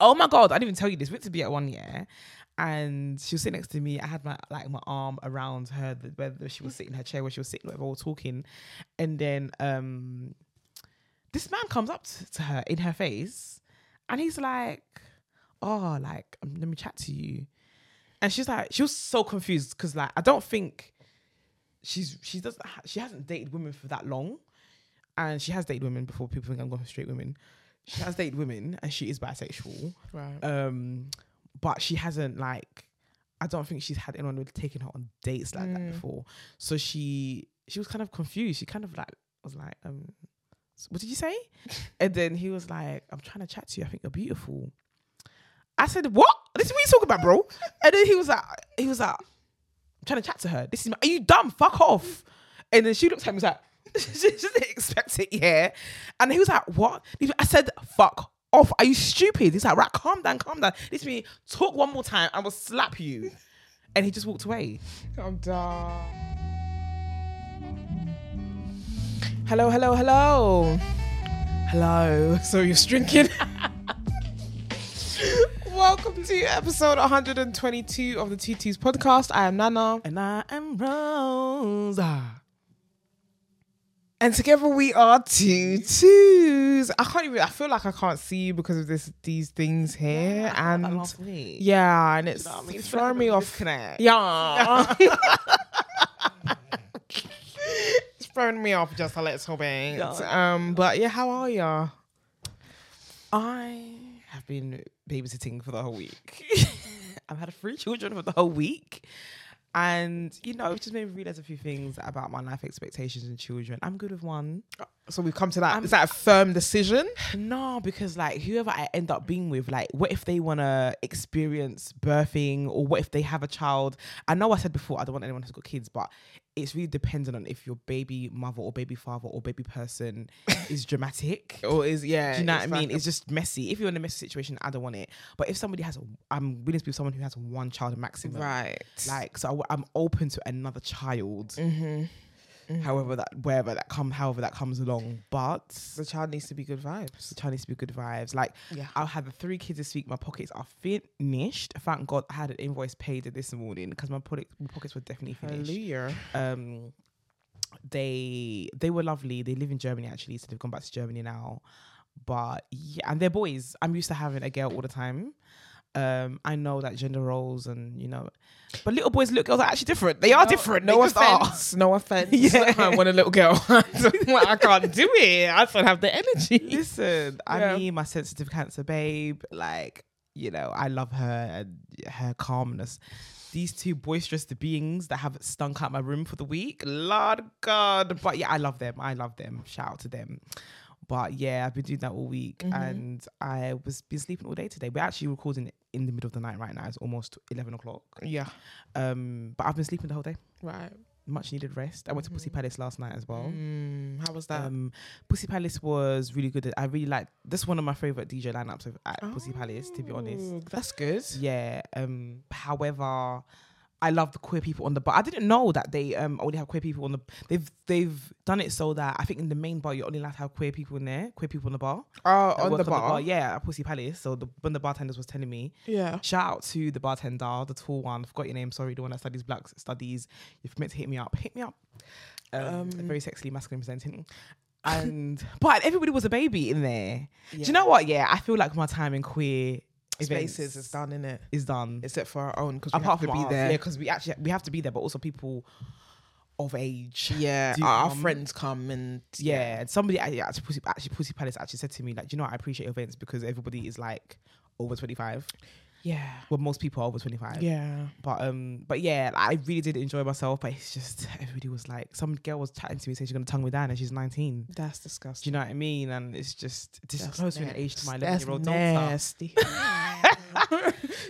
Oh my god, I didn't even tell you this. We to be at one year, and she was sitting next to me. I had my like my arm around her, the, where she was sitting in her chair, where she was sitting, where we were talking, and then um, this man comes up t- to her in her face, and he's like, "Oh, like um, let me chat to you," and she's like, she was so confused because like I don't think she's she doesn't ha- she hasn't dated women for that long, and she has dated women before. People think I'm going for straight women. She has dated women, and she is bisexual. Right. Um, but she hasn't like I don't think she's had anyone really taking her on dates like that Mm. before. So she she was kind of confused. She kind of like was like, um, what did you say? and then he was like, I'm trying to chat to you. I think you're beautiful. I said, what? This is what you talking about, bro. and then he was like, he was like, I'm trying to chat to her. This is my, are you dumb? Fuck off. And then she looked at me and was like, she just didn't expect it, yeah. And he was like, what? I said, fuck off. Are you stupid? He's like, right, calm down, calm down. This me, talk one more time, I will slap you. And he just walked away. I'm done. Hello, hello, hello. Hello. So you're drinking. Welcome to episode 122 of the TT's podcast. I am Nana. And I am Rosa. And together we are two twos. I can't even I feel like I can't see you because of this these things here. and yeah, and it's know I mean? Throwing me off. disconnect. Yeah. it's throwing me off just a little bit. Yeah. Um, but yeah, how are ya? I have been babysitting for the whole week. I've had three children for the whole week. And, you know, it just made me realize a few things about my life expectations and children. I'm good with one. Oh. So we've come to that. Is that a firm decision? No, because like whoever I end up being with, like, what if they want to experience birthing or what if they have a child? I know I said before I don't want anyone who's got kids, but it's really dependent on if your baby mother or baby father or baby person is dramatic. Or is yeah? Do you know what I mean? like It's just messy. If you're in a messy situation, I don't want it. But if somebody has, a, I'm willing to be with someone who has one child maximum. right. Like, so I, am open to another child, mm-hmm. However that, wherever that come, however that comes along. But the child needs to be good vibes. the child needs to be good vibes. Like, Yeah. I'll have the three kids this week. My pockets are finished. Thank God I had an invoice paid this morning because my, pocket, my pockets were definitely finished. Hallelujah. Um, they they were lovely. They live in Germany actually, so they've gone back to Germany now. But yeah, and they're boys. I'm used to having a girl all the time. Um, I know that gender roles and you know, but little boys, little girls are actually different. They are different. No just are. offense. No offense. Yeah. I want a little girl. I can't do it. I don't have the energy. Listen, I Yeah. mean, my sensitive cancer babe, like, you know, I love her and her calmness. These two boisterous beings that have stunk out my room for the week, Lord God. But yeah, I love them. I love them. Shout out to them. But yeah, I've been doing that all week Mhm. and I was been sleeping all day today. We're actually recording it in the middle of the night right now. It's almost 11 o'clock. Yeah. Um, but I've been sleeping the whole day. Right. Much needed rest. I went to Pussy Palace last night as well. Mm, how was that? Um, Pussy Palace was really good. I really like this. One of my favorite DJ lineups of, at Pussy Palace, to be honest. Oh, that's good. Yeah. Um. However, I love the queer people on the bar. I didn't know that they um only have queer people on the. They've they've done it so that I think in the main bar you only allowed to have queer people in there. Queer people in the bar. Oh, on work the bar. Yeah, at Pussy Palace. So the when the bartenders was telling me, Yeah. shout out to the bartender, the tall one. Forgot your name. Sorry, the one that studies black studies. If you're meant to hit me up, hit me up. Um, Um, very sexually masculine presenting. And but everybody was a baby in there. Yeah. Do you know what? Yeah, I feel like my time in queer Spaces is done in it, is done. except for our own because we Apart have to from be ours, there. yeah, because we actually we have to be there, but also people of age. Yeah, our, our friends come and Yeah, and somebody actually, actually Pussy, actually Pussy Palace actually said to me like, do you know what? I appreciate events because everybody is like over twenty five. yeah, Well, most people are over twenty five. yeah. But um, but yeah, I really did enjoy myself. But it's just everybody was like, some girl was chatting to me saying she's gonna tongue me down and she's nineteen. That's disgusting. Do you know what I mean? And it's just That's disclosing an age to my nasty. eleven year old daughter. nasty.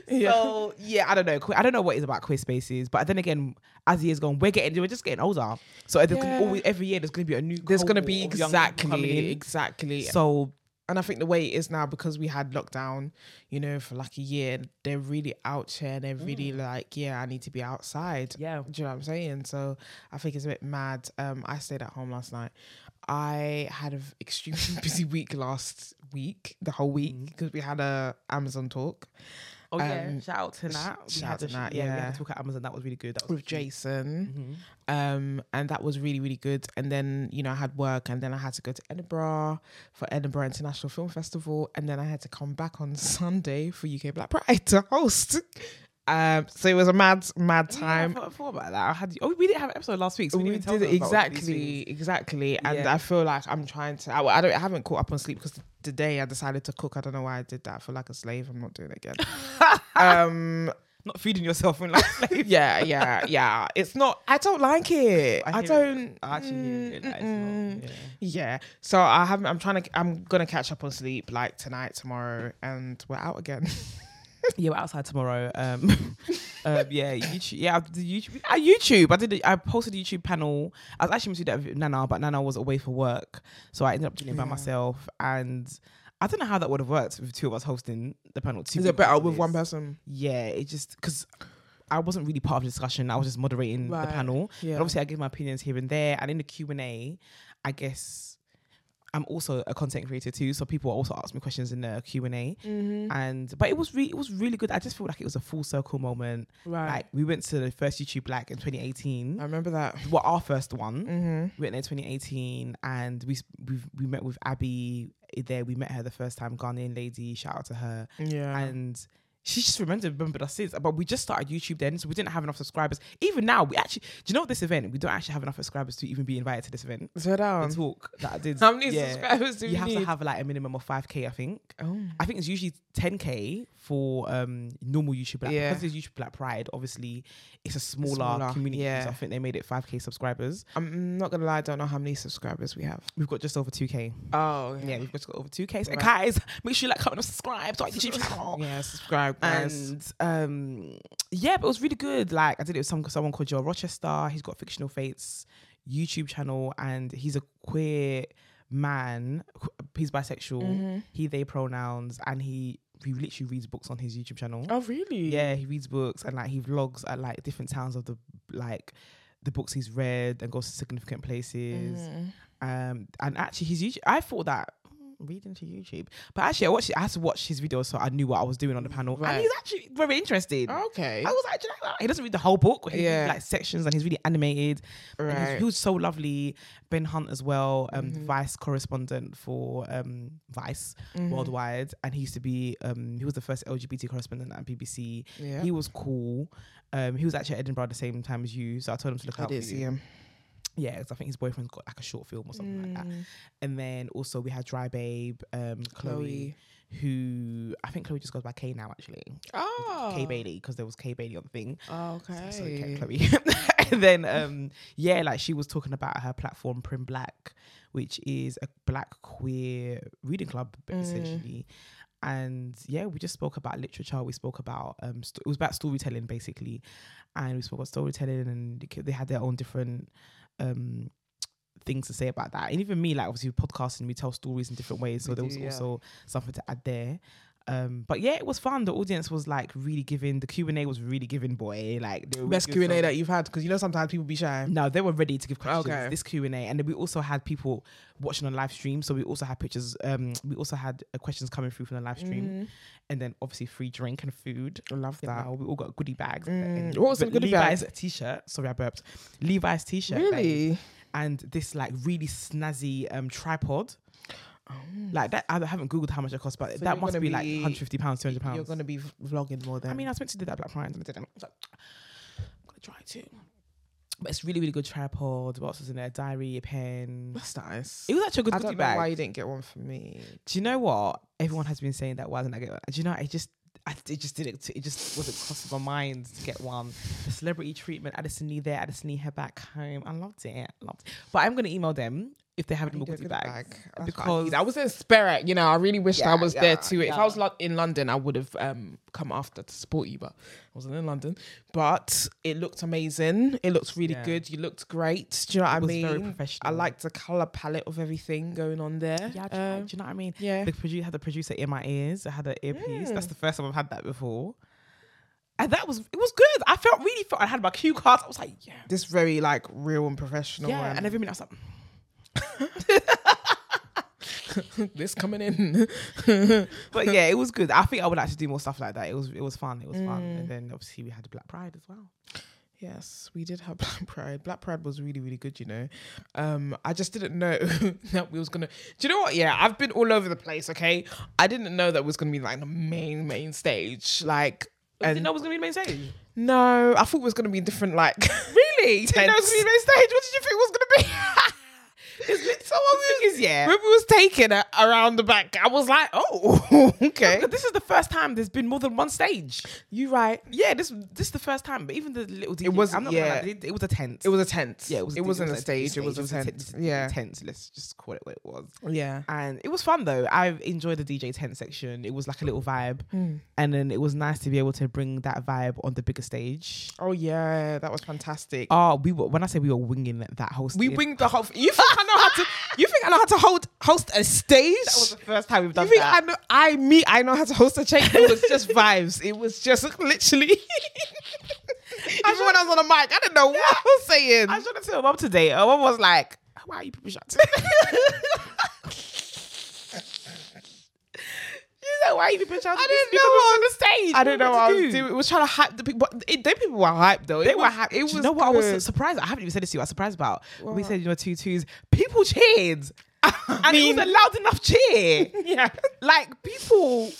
yeah. So yeah, I don't know. I don't know what it's about queer spaces, but then again, as years gone, we're getting we're just getting older. So Yeah. always, every year there's gonna be a new. There's be young people coming exactly, exactly. So and I think the way it is now because we had lockdown, you know, for like a year, they're really out here and they're really like, yeah, I need to be outside. yeah, Do you know what I'm saying? So I think it's a bit mad. Um, I stayed at home last night. I had an extremely busy week last week, the whole week, Mm. because we had a Amazon talk Oh yeah, Um, shout out to Nat. Shout out to a sh- Nat, Yeah, we had to talk at Amazon. That was really good. That was with Jason. Mhm. um, and that was really really good. And then you know I had work, and then I had to go to Edinburgh for Edinburgh International Film Festival, and then I had to come back on Sunday for UK Black Pride to host. Um, so it was a mad mad Oh, yeah, time. I forgot about that. I had. Oh, we didn't have an episode last week, so we, we tell it them about these exactly, exactly, and Yeah. I feel like I'm trying to. I, I don't. I haven't caught up on sleep because today I decided to cook. I don't know why I did that. I feel like a slave. I'm not doing it again. um, Not feeding yourself in like yeah, yeah, yeah. It's not. I don't like it. I I, hear it. don't. I actually it. Like, not- yeah. yeah. So I haven't. I'm trying to. I'm gonna catch up on sleep like tonight, tomorrow, and we're out again. Yeah, we're outside tomorrow. Um, um, yeah, YouTube. Yeah, I did YouTube. Uh, YouTube. I did. A, I posted a YouTube panel. I was actually meant to do that with Nana, but Nana was away for work, so I ended up doing it by Yeah. myself. And I don't know how that would have worked with two of us hosting the panel. Two Is it better with one person? Yeah, it just because I wasn't really part of the discussion. I was just moderating Right. the panel. Yeah. And obviously, I gave my opinions here and there. And in the Q and A, I guess I'm also a content creator too, so people also ask me questions in the Q and A. Mm-hmm. And but it was really, it was really good. I just feel like it was a full circle moment. Right. Like we went to the first YouTube Black in 2018. I remember that. well, our first one. Mm-hmm. We went there in 2018, and we we we met with Abby there. We met her the first time, Ghanaian lady. Shout out to her Yeah. and she just remembered remembered us since. But we just started YouTube then, so we didn't have enough subscribers. Even now, we actually, do you know this event? We don't actually have enough subscribers to even be invited to this event. so down. The talk that I did. How many yeah. subscribers do You we have need? to have like a minimum of five k, I think. oh. I think it's usually 10k for um normal YouTube Black. Yeah. Because it's YouTube Black Pride, obviously it's a smaller, Smaller, community. yeah. So I think they made it 5k subscribers. I'm not gonna lie. I don't know how many subscribers we have. We've got just over 2k. Oh Yeah, we've just got over 2k. So Right. guys, make sure you like, comment, and subscribe to our YouTube channel. Yeah, subscribe, and um yeah but it was really good like i did it with some someone called joe rochester he's got fictional fates youtube channel and he's a queer man he's bisexual Mm-hmm. he they pronouns and he he literally reads books on his youtube channel oh, really? yeah he reads books and like he vlogs at like different towns of the like the books he's read and goes to significant places Mhm. um and actually his YouTube I thought that mm, reading to YouTube but actually I watched it, I had to watch his videos so I knew what I was doing on the panel and he's actually very interested Okay. I was like, you know he doesn't read the whole book. He Yeah. like sections, and he's really animated. Right. he was so lovely. Ben Hunte as well, um, Mhm. Vice correspondent for um, Vice Mhm. worldwide, and he used to be. Um, he was the first LGBT correspondent at BBC. Yeah. He was cool. Um, he was actually at Edinburgh at the same time as you, so I told him to look I out did for see you. him. Yeah, because I think his boyfriend's got like a short film or something like that. Mm. And then also we had Dry Babe, um, Chloe, Chloe. who I think Chloe just goes by K now actually. Oh. K Bailey because there was K Bailey on the thing. Oh, okay. So, okay, Chloe. and then um yeah, like she was talking about her platform Prim Black, which is a black queer reading club Mm. essentially. And yeah, we just spoke about literature. We spoke about um, st- it was about storytelling basically, and we spoke about storytelling, and they had their own different um things to say about that. And even me, like obviously podcasting, we tell stories in different ways, so We there do, was yeah. also something to add there. Um, but yeah, it was fun. The audience was like really giving. The Q and A was really giving, boy. Like the Best Q and A that you've had because you know sometimes people be shy. No, they were ready to give questions. Okay. This Q and A, and then we also had people watching on live stream. So we also had pictures. Um, we also had uh, questions coming through from the live stream, Mhm. and then obviously free drink and food. I love that. we all got goodie bags. Mm, what was the goodie Levi's bags? t-shirt. Sorry, I burped. Levi's t-shirt. Really? and this like really snazzy um tripod. Oh. Like that, I haven't googled how much it costs, but So that must gonna be, like 150 pounds, 200 pounds. You're gonna be vlogging more than. I mean, I was meant to do that Black Friday and I didn't. I like, I'm gonna try too. But it's really, really good tripod. What else was in there? A diary, a pen. that's nice. It was actually a good I don't know bag. why you didn't get one for me. Do you know what? Everyone has been saying that. Why didn't I get one? Do you know? I just, I, it just didn't. It just wasn't crossing my mind to get one. The celebrity treatment, Addison Lee there, Addison Lee her back home. I loved it. I loved it. But I'm gonna email them if they have any more Need a bags. bag. That's I because. I was in spirit, you know. I really wished I was yeah, there too. If yeah. I was lo- in London, I would have um, come after to support you, but I wasn't in London. But it looked amazing. It looked really Yeah. good. You looked great. Do you know what I was mean? very I liked the color palette of everything going on there. Yeah, do you, know, Um, do you know what I mean? yeah. The producer had the producer in my ears. I had an earpiece. That's Mm. the first time I've had that before. And that was it was good. I felt really felt I had my cue cards. I was like, yeah. This very like real and professional. Yeah. and- And every minute I was like, this coming in. but yeah, it was good. I think I would like to do more stuff like that. It was it was fun. It was fun. Mm. And then obviously we had Black Pride as well. Yes, we did have Black Pride. Black Pride was really, really good, you know. Um, I just didn't know that we was gonna do you know what? Yeah, I've been all over the place, okay? I didn't know that was gonna be like the main main stage. Like And and didn't know it was gonna be the main stage. no, I thought it was gonna be different like Really? Didn't know it was gonna be the main stage. What did you think it was gonna be? It's been so thing is, yeah. we was taking it around the back, I was like, oh, okay. This is the first time there's been more than one stage. You right. Yeah, this this is the first time. But even the little DJ, It was- I'm not yeah. lie, it, was a tent. It was a tent. yeah, it was. It wasn't a was stage. It was a tent. Yeah. tent. Let's just call it what it was. Yeah. And it was fun though. I enjoyed the DJ tent section. It was like a little vibe, Hmm. and then it was nice to be able to bring that vibe on the bigger stage. Oh yeah, that was fantastic. Oh, we were when I say we were winging that whole. we winged the whole. You think I know how to? You think I know how to hold host a stage? That was the first time we've you done think that. I know? I me I know how to host a check. It was just vibes. It was just literally. Even when I was on the mic, I didn't know what I was saying. I was trying to tell mom today. Mom was like, "Why are you people shouting?" She's like, "Why are you people shouting?" I didn't know what- on the stage. I didn't know what I was do. doing. It was trying to hype the people. But it, they people were hyped though. They it were happy. It was. you know what? I was surprised. I haven't even said this to you. I was surprised about. when We said you know two twos. People cheered, and mean- it was a loud enough cheer. Yeah. like people,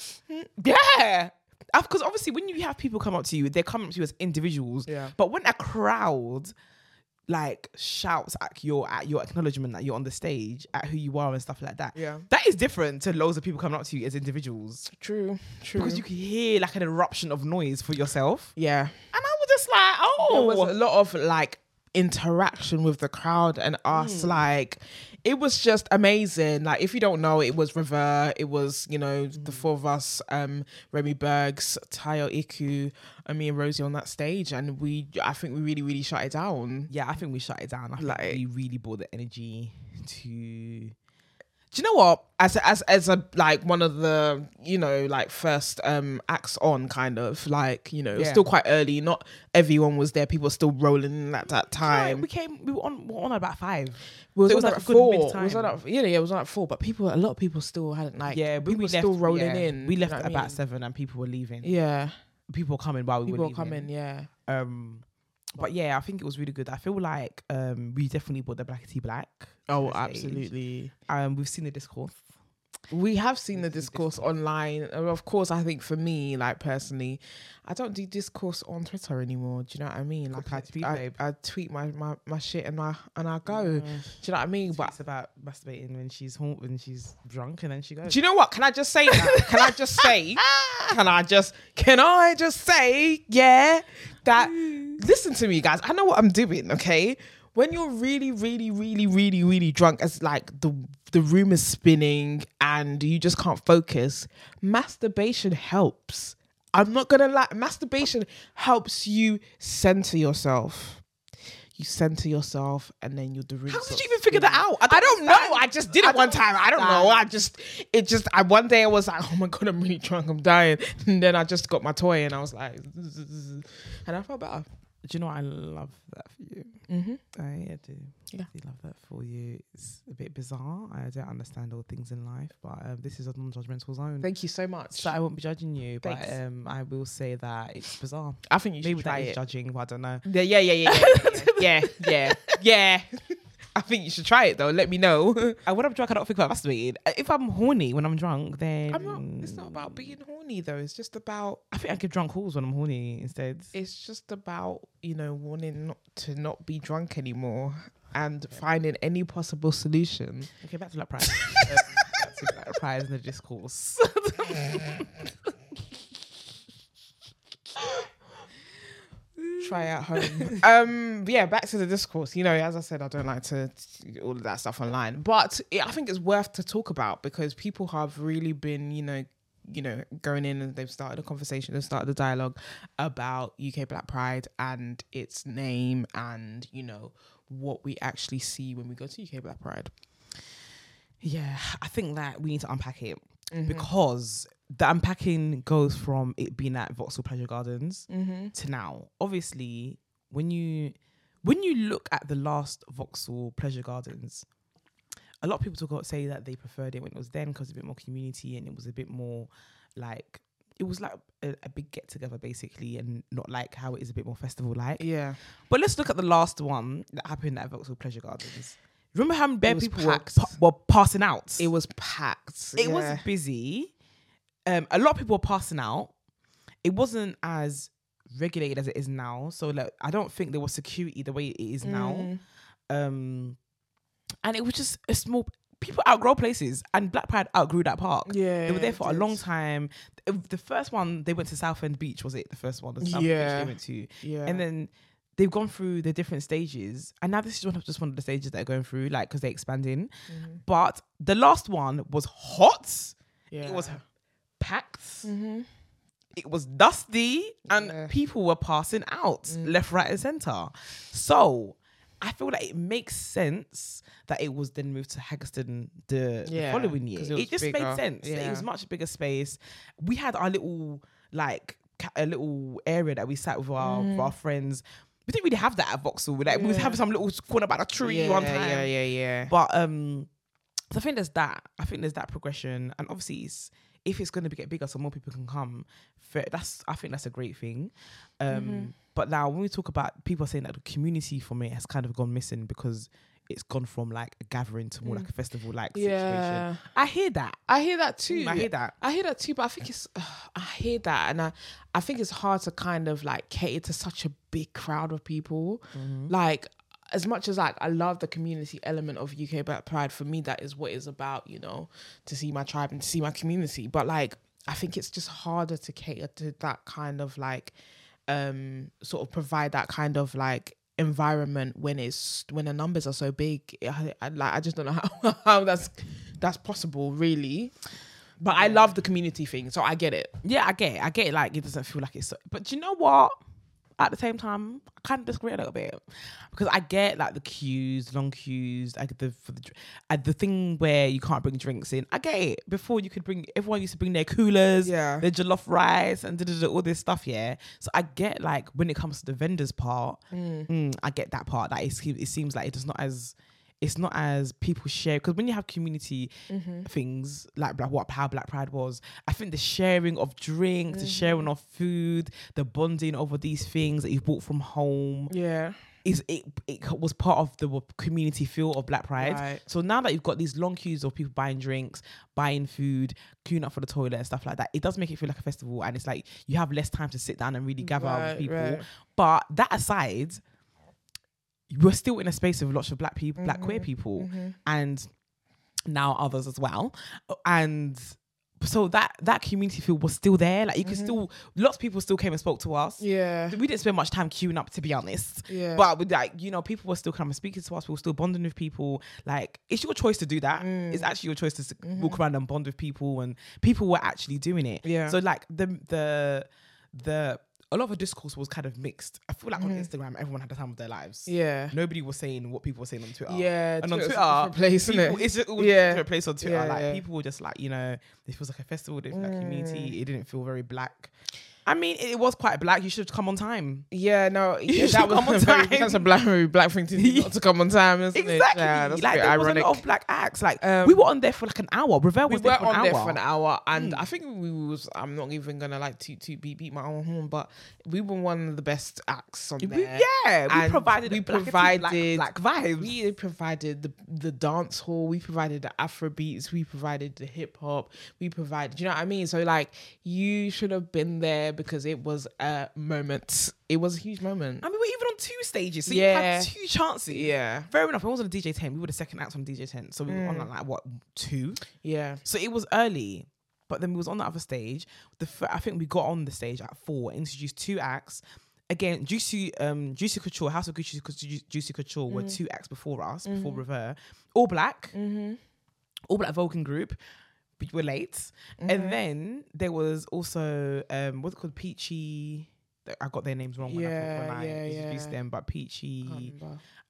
yeah. Because obviously, when you have people come up to you, they come up to you as individuals. Yeah. But when a crowd like shouts at your at your acknowledgement that you're on the stage at who you are and stuff like that, Yeah. that is different to loads of people coming up to you as individuals True. True. because you can hear like an eruption of noise for yourself. yeah. And I was just like, oh, there was oh. a lot of like interaction with the crowd and us mm. like it was just amazing like if you don't know it was River it was you know the four of us um Remy Bergs Tayo Iku and me and Rosie on that stage and we I think we really really shut it down Yeah, I think we shut it down. I think Like- we really brought the energy to. Do you know what as a, as as a like one of the you know like first um acts on kind of like you know it was Yeah. still quite early not everyone was there people were still rolling in at that time we came. We were on. We were on about five. It was, So on like at four. It was on at, yeah, yeah, it was on at four. But people, a lot of people still hadn't like. yeah, we, we were left, still rolling yeah. in. We you left know at what I about mean? seven, and people were leaving. Yeah, People were coming while we people were were coming. Yeah, Um, but yeah, I think it was really good. I feel like um we definitely bought the black tea black. oh, absolutely. Um, we've seen the discourse. We have seen the discourse online. And Of course, I think for me, like personally, I don't do discourse on Twitter anymore. Do you know what I mean? Like I, tweet, I. I tweet my, my, my shit and I and I go. Do you know what I mean? But It's about masturbating when she's home, when she's drunk, and then she goes. Do you know what? Can I just say that? Can I just say? Can I just? Can I just say? Yeah, that. Listen to me, guys. I know what I'm doing. Okay, when you're really, really, really, really, really drunk, as like the the room is spinning and you just can't focus, masturbation helps. I'm not gonna lie. Masturbation helps you center yourself. You center yourself, and then you're the room. How did you even figure that out? I I don't don't know. I just did it one time. I don't know. I just, it just, I one day I was like, oh my god, I'm really drunk, I'm dying, and then I just got my toy and I was like, and I felt better. Do you know what? I love that for you. Mm-hmm. I do. Yeah. I love that for you. It's a bit bizarre. I don't understand all things in life, but um, this is a non-judgmental zone. Thank you so much. so I won't be judging you, Thanks. but um, I will say that it's bizarre. I think you should Maybe try that is it. judging, but I don't know. Yeah, yeah, yeah, yeah, yeah, yeah, yeah, yeah. I think you should try it though. Let me know. And when I'm drunk, I don't think about masturbating. If I'm horny when I'm drunk, then I'm not. It's not about being horny though. It's just about. I think I give drunk calls when I'm horny instead. It's just about you know wanting not to not be drunk anymore and finding any possible solution. Okay, back to Black Pride. um, back to Black Pride in the discourse. try at home. um, yeah, back to the discourse. You know, as I said, I don't like to all of that stuff online, but it, I think it's worth to talk about because people have really been, you know, you know, going in and they've started a conversation, they've started a dialogue about UK Black Pride and its name and you know what we actually see when we go to UK Black Pride. Yeah, I think that we need to unpack it Mm-hmm. because the unpacking goes from it being at Vauxhall Pleasure Gardens Mm-hmm. to now. Obviously, when you when you look at the last Vauxhall Pleasure Gardens, a lot of people talk about say that they preferred it when it was then because it was a bit more community and it was a bit more like it was like a, a big get together basically and not like how it is a bit more festival like. Yeah. But let's look at the last one that happened at Vauxhall Pleasure Gardens. Remember how many people were, pa- were passing out? It was packed. it was busy. Um, a lot of people were passing out. It wasn't as regulated as it is now. So like, I don't think there was security the way it is now. Mm. Um, and it was just a small. People outgrow places, and Black Pride outgrew that park. Yeah. They were there for a long time. The first one they went to Southend Beach, was it? The first one, the Beach Yeah. they went to, Yeah. and then they've gone through the different stages, and now this is one of- just one of the stages that are going through, like because they're expanding. Mhm. But the last one was hot. yeah. It was packed. Mhm. It was dusty, and Yeah. people were passing out Mm. left, right, and center. So I feel like it makes sense that it was then moved to Haggerston the, the following year. It, it just bigger. made sense. that It was much bigger space. We had our little like ca- a little area that we sat with our with our friends. We didn't really have that at Vauxhall. Like we was Mm. Yeah. having some little corner by the tree yeah, one time. Yeah, yeah, yeah. But um, so I think there's that. I think there's that progression, and obviously, it's, if it's going to get bigger, so more people can come. That's I think that's a great thing. Um, Mm-hmm. but now when we talk about people saying that the community from it has kind of gone missing because it's gone from like a gathering to more like a festival like situation. yeah. I hear that. I hear that too. I hear that. I hear that too, but I think it's I hear that, and I I think it's hard to kind of like cater to such a big crowd of people. Mm-hmm. Like as much as like I love the community element of UK Black Pride, for me that is what it's about. You know, to see my tribe and to see my community. But like I think it's just harder to cater to that kind of like um sort of provide that kind of like environment when it's when the numbers are so big I, I like i just don't know how, how that's that's possible really but i love the community thing so i get it Yeah, I get it. I get it. Like it doesn't feel like it's. So, but do you know what? At the same time, I kind of disagree a little bit because I get like the queues, long queues. I get the for the uh, the thing where you can't bring drinks in. I get it. Before you could bring, everyone used to bring their coolers, Yeah. their jollof rice, and all this stuff. Yeah. So I get like when it comes to the vendors part, mm, I get that part. That is, it seems like it's not as it's not as people share because when you have community mm-hmm. things like Black what how Black Pride was, I think the sharing of drinks, the sharing mm-hmm. of food, the bonding over these things that you bought from home yeah is it it was part of the community feel of Black Pride. Right. So now that you've got these long queues of people buying drinks, buying food, queuing up for the toilet and stuff like that, it does make it feel like a festival and it's like you have less time to sit down and really gather Right, with people. right. But that aside, we're still in a space of lots of black people, black Mm-hmm. queer people, and now others as well. And so that that community feel was still there. Like you could still, lots of people still came and spoke to us. Mm-hmm. yeah We didn't spend much time queuing up, to be honest. Yeah. But with like, you know, people were still coming speaking to us. We were still bonding with people. Like, it's your choice to do that. Mm. It's actually your choice to Mm-hmm. walk around and bond with people, and people were actually doing it. Yeah. So like the the the a lot of the discourse was kind of mixed. I feel like on Instagram, everyone had the time of their lives. Mm-hmm. yeah Nobody was saying what people were saying on Twitter. Yeah, and on Twitter, place, isn't people, it? it's just all Yeah. different place on Twitter. Yeah, like yeah. people were just like, you know, it feels like a festival, it feels like Mm. community. It didn't feel very black. I mean, it was quite black. You should have come on time. yeah no yeah, that was a very, that's a black black thing to do not to come on time isn't it Exactly. yeah, that's like a bit there ironic was a black acts. Like Um, we were on there for like an hour. We was were there for on an there hour. for an hour, and Mm. I think we was. I'm not even gonna like to to beat beat my own horn, but we were one of the best acts on We- there. yeah, we And provided. we provided- black, black vibes. We provided the the dance hall. We provided the Afro beats. We provided the hip hop. We provided. You know what I mean? So like, you should have been there because it was a moment. It was a huge moment. I mean, we're even on two stages, so you Yeah. had two chances. Yeah, Fair enough. I was on a DJ tent. We were the second act on DJ tent, so we were on Mm. like what two? yeah, So it was early, but then we was on the other stage. The fir- I think we got on the stage at four, introduced two acts. Again, Juicy, um, Juicy Couture, House of Gucci, Ju- Juicy Couture were two acts before us, before Revere, all black, all black Vulcan group. We were late, and then there was also um, what's it called Peachy. I got their names wrong when I, Yeah, when I yeah, introduced yeah. them, but Peachy.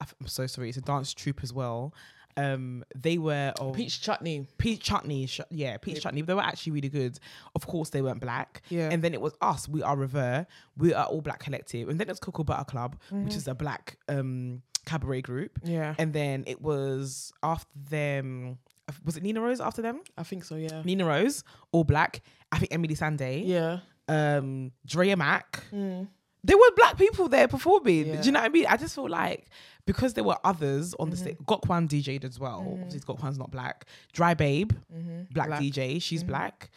I I'm so sorry. It's a dance troupe as well. Um, they were of peach chutney. peach chutney, sh- yeah, peach chutney. They were actually really good. Of course, they weren't black. Yeah. And then it was us. We are Revere. We are all black collective. And then there's Cocoa Butter Club, which is a black um cabaret group, Yeah. and then it was after them. Was it Nina Rose after them? I think so. Yeah. Nina Rose, all black. I think Emeli Sandé, Yeah. um, Drea Mack. Mm. There were black people there performing. Yeah. Do you know what I mean? I just feel like because there were others on the Mm-hmm. stage. Gok Wan DJ'd as well. Obviously, Gok Wan's not black. Dry Babe, Mm-hmm. black, DJ, she's black.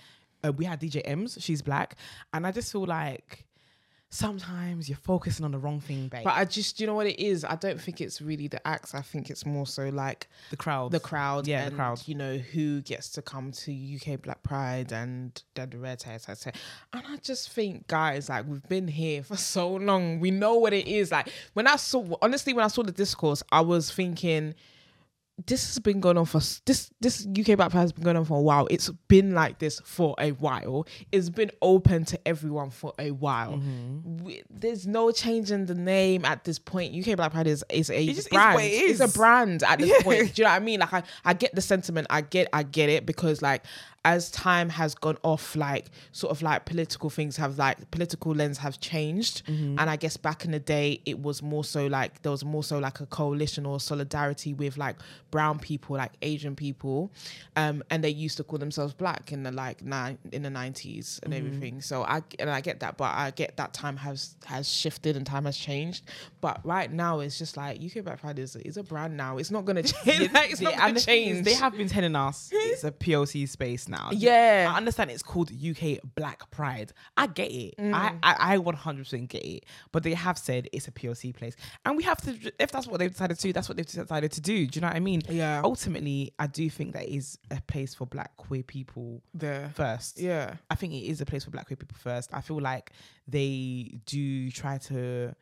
Uh, we had DJ M's, she's black. And I just feel like sometimes you're focusing on the wrong thing, babe. But I just, you know what it is? I don't think it's really the acts. I think it's more so like the crowd. the crowd. Yeah, the crowd. You know, who gets to come to UK Black Pride and da da da da da. da. And I just think, guys, like we've been here for so long. We know what it is. Like when I saw, honestly, when I saw the discourse, I was thinking. This has been going on for this. This UK Black Pride has been going on for a while. It's been like this for a while. It's been open to everyone for a while. Mm-hmm. We, there's no change in the name at this point. UK Black Pride is is a just brand. it It's is. a brand at this Yeah. point. Do you know what I mean? Like I, I get the sentiment. I get I get it because like as time has gone off, like sort of like political things have like political lens have changed. Mm-hmm. And I guess back in the day it was more so like there was more so like a coalition or solidarity with like brown people, like Asian people. Um and they used to call themselves black in the like nine in the nineties and Mm-hmm. everything. So I and I get that, but I get that time has has shifted and time has changed. But right now it's just like UK Black Pride is, is a brand now. It's not gonna change. like, it's not gonna the thing is, change. They have been telling us it's a POC space now. Yeah. I understand it's called UK Black Pride. I get it. Mm. I, I I 100% get it. But they have said it's a POC place, and we have to. If that's what they've decided to do, that's what they've decided to do. Do you know what I mean? Yeah. Ultimately, I do think that is a place for Black queer people there. first. Yeah. I think it is a place for black queer people first. I feel like they do try to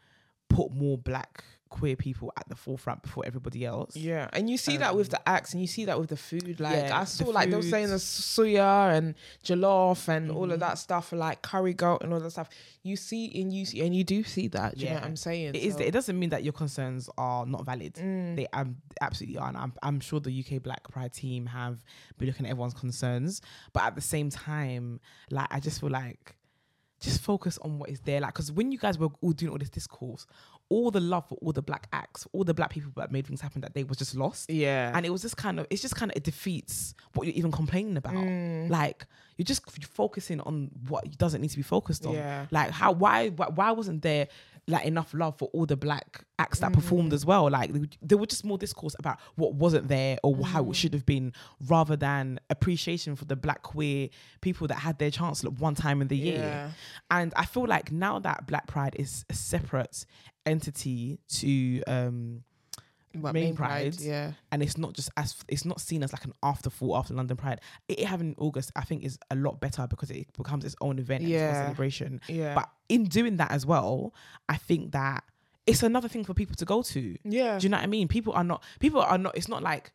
put more black queer people at the forefront before everybody else. Yeah, and you see that with the acts, and you see that with the food. Like Um, yeah, I saw, the like they were saying the suya and jollof and all Mm-hmm. of that stuff, like curry goat and all that stuff. You see, and you see, and you do see that. Do you know what I'm saying? It is. So- It doesn't mean that your concerns are not valid. Mm. They um, absolutely are. And I'm, I'm sure the UK Black Pride team have been looking at everyone's concerns, but at the same time, like I just feel like just focus on what is there. Like, because when you guys were all doing all this discourse, all the love for all the black acts, all the black people that made things happen that day was just lost. Yeah, and it was just kind of it's just kind of it defeats what you're even complaining about Mm. like you're just focusing on what doesn't need to be focused on Yeah. like how why why, why wasn't there like enough love for all the black acts that Mm. performed as well like there- were just more discourse about what wasn't there or how Mm. it should have been rather than appreciation for the black queer people that had their chance at one time in the year Yeah. and i feel like now that black pride is a separate entity to um But main pride, Yeah, and it's not just as it's not seen as like an afterthought after London Pride. It, it having in August, I think, is a lot better because it becomes its own event, and its own Yeah. celebration. yeah, But in doing that as well, I think that it's another thing for people to go to. yeah, Do you know what I mean? People are not. People are not. It's not like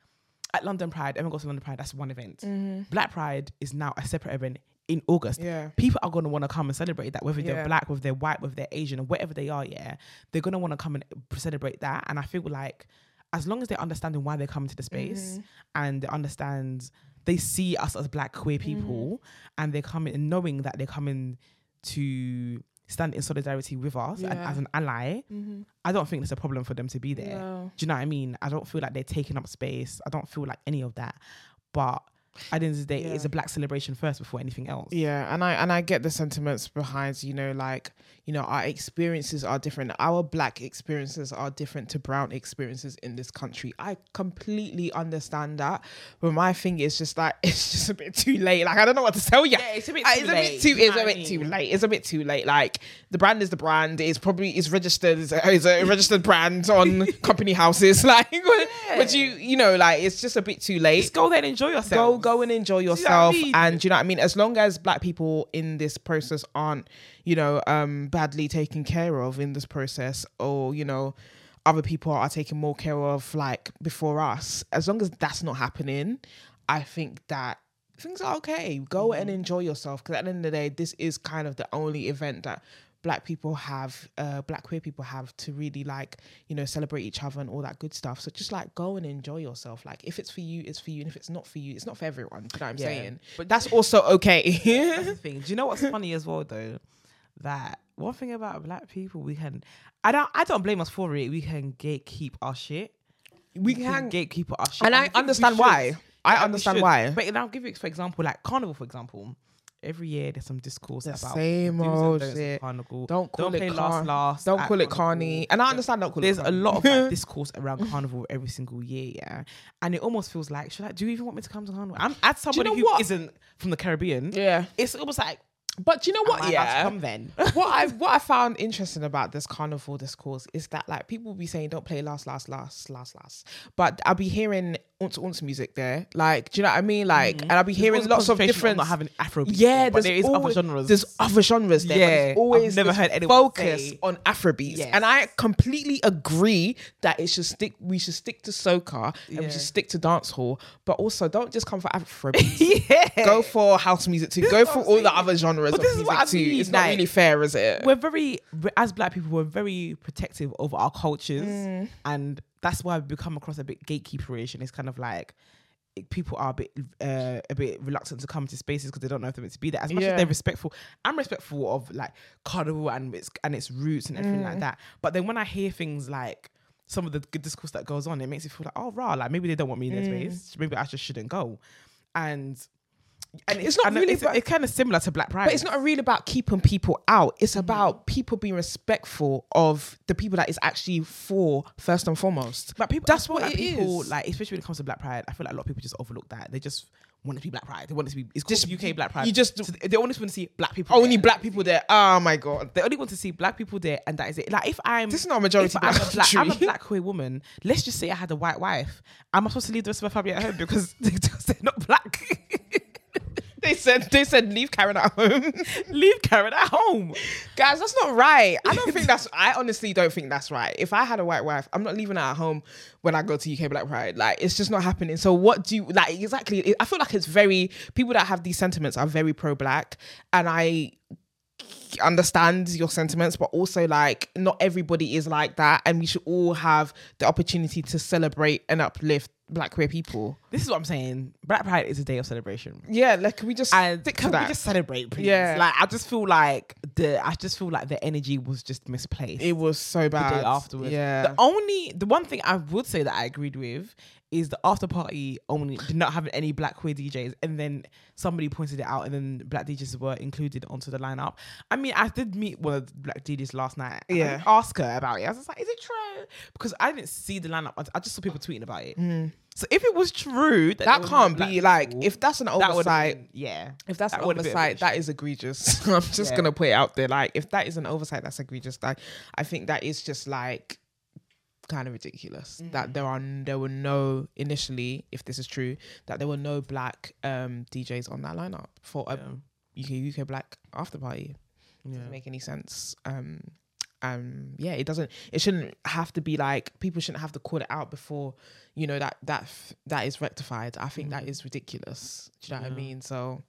at London Pride. Everyone goes to London Pride. That's one event. Black Pride is now a separate event in August. Mm-hmm. yeah, People are going to want to come and celebrate that, whether Yeah. they're black, whether they're white, whether they're Asian, or whatever they are. Yeah, they're going to want to come and celebrate that. And I feel like as long as they're understanding why they're coming to the space Mm-hmm. and they understand, they see us as black queer people, Mm-hmm. and they're coming and knowing that they're coming to stand in solidarity with us and as an ally. Mm-hmm. I don't think it's a problem for them to be there. No. Do you know what I mean? I don't feel like they're taking up space. I don't feel like any of that. But at the end of the day, Yeah. it's a black celebration first before anything else. Yeah, and I and I get the sentiments behind, you know, like, you know, our experiences are different. Our black experiences are different to brown experiences in this country. I completely understand that. But my thing is just like it's just a bit too late. Like I don't know what to tell you. Yeah, it's a bit too it's a late. bit too it's a bit too late. It's a bit too late. Like the brand is the brand. It's probably it's registered it's a, it's a registered brand on company houses. Like but you you know, like it's just a bit too late Just go there and enjoy yourself. go go and enjoy you know I yourself mean? and you know what i mean as long as black people in this process aren't you know um badly taken care of in this process or you know other people are taken more care of like before us as long as that's not happening i think that things are okay go and Mm-hmm. enjoy yourself because at the end of the day this is kind of the only event that black people have uh black queer people have to really like you know celebrate each other and all that good stuff so just like go and enjoy yourself like if it's for you it's for you and if it's not for you it's not for everyone you know what i'm Yeah. saying But that's also okay That's the thing. Do you know what's funny as well though? That one thing about black people, we can. I don't. I don't blame us for it. We can gatekeep our shit. We We can, can gatekeep our shit, and I understand why. I we understand why. But I'll give you, for example, like carnival, for example. Every year there's some discourse The about same old shit. Carnival. Don't call play it last car- last. Don't call it Carnival. carny, and I understand. Don't call There's it. a lot of like, discourse around carnival every single year, yeah, and it almost feels like, should I? Do you even want me to come to carnival? I'm as somebody know who what? not from the Caribbean. yeah, It's almost like, but you know what? am I allowed to Yeah, come then. what I what I found interesting about this carnival discourse is that like people will be saying don't play last last last last last, but I'll be hearing unts unts music there. Like, do you know what I mean? Like, and I'll be hearing lots of different. not having Afro. yeah, but there's always, other genres. There's other genres there. Yeah, but I've never heard anyone focus say- on Afrobeats, Yes. and I completely agree that it should stick. We should stick to soca and we should stick to dance hall, but also don't just come for Afrobeats. yeah, Go for house music too. This Go for all the other genres But of is music I too. mean, It's not really fair, is it? we're very as black people we're very protective of our cultures Mm. and that's why we come across a bit gatekeeperish and it's kind of like people are a bit uh, a bit reluctant to come to spaces because they don't know if they're meant to be there as much Yeah. as they're respectful i'm respectful of like carnival and its and its roots and everything Mm. like that but then when i hear things like some of the good discourse that goes on it makes me feel like oh rah like maybe they don't want me in their Mm. space maybe i just shouldn't go and and It's not and really it's, about- it's kind of similar to black pride But it's not really about keeping people out. It's mm-hmm. about people being respectful of the people that is actually for first and foremost. But people, That's what like it people, is. Like, especially when it comes to Black Pride, I feel like a lot of people just overlook that. They just want it to be Black Pride. They want it to be. It's Just- UK Black Pride. you just- So they only want to see black people. Oh, only there. black people there. Oh my god. They only want to see black people there, and that is it. Like, if I'm This is not a majority I'm a black, I'm a black queer woman. Let's just say I had a white wife. Am I supposed to leave the rest of my family at home because because they're not black? They said they said leave Karen at home. leave Karen at home. Guys, that's not right. I don't think that's I honestly don't think that's right. If I had a white wife, I'm not leaving her at home when I go to UK Black Pride. Like it's just not happening. So what do you like exactly I feel like it's very people that have these sentiments are very pro black and I understand your sentiments but also like not everybody is like that and we should all have the opportunity to celebrate and uplift black queer people. This is what I'm saying. Black Pride is a day of celebration. Yeah, like can we just and stick can that? we just celebrate, please? Yeah. Like I just feel like the I just feel like the energy was just misplaced. it was so the bad day afterwards. Yeah. The only the one thing I would say that I agreed with is the after party only did not have any black queer DJs, and then somebody pointed it out, and then black DJs were included onto the lineup. I mean, I did meet one of the black DJs last night. and Yeah. ask her about it. I was just like, "Is it true?" Because I didn't see the lineup. I- just saw people tweeting about it. Hmm. So if it was true, that, that there was no can't be like people, if that's an that oversight been- yeah. If that's That an would've been a oversight, that is egregious. I'm just Yeah. gonna put it out there. Like, if that is an oversight, that's egregious. Like, I think that is just like kind of ridiculous Mm-hmm. that there are there were no initially, if this is true, that there were no black um DJs on that lineup for a UK UK black after party. Yeah. Doesn't make any sense. Um, um, yeah, it doesn't. It shouldn't have to be like people shouldn't have to call it out before you know that that f- that is rectified. I think that is ridiculous. Do you know what I Mm. Mean? So,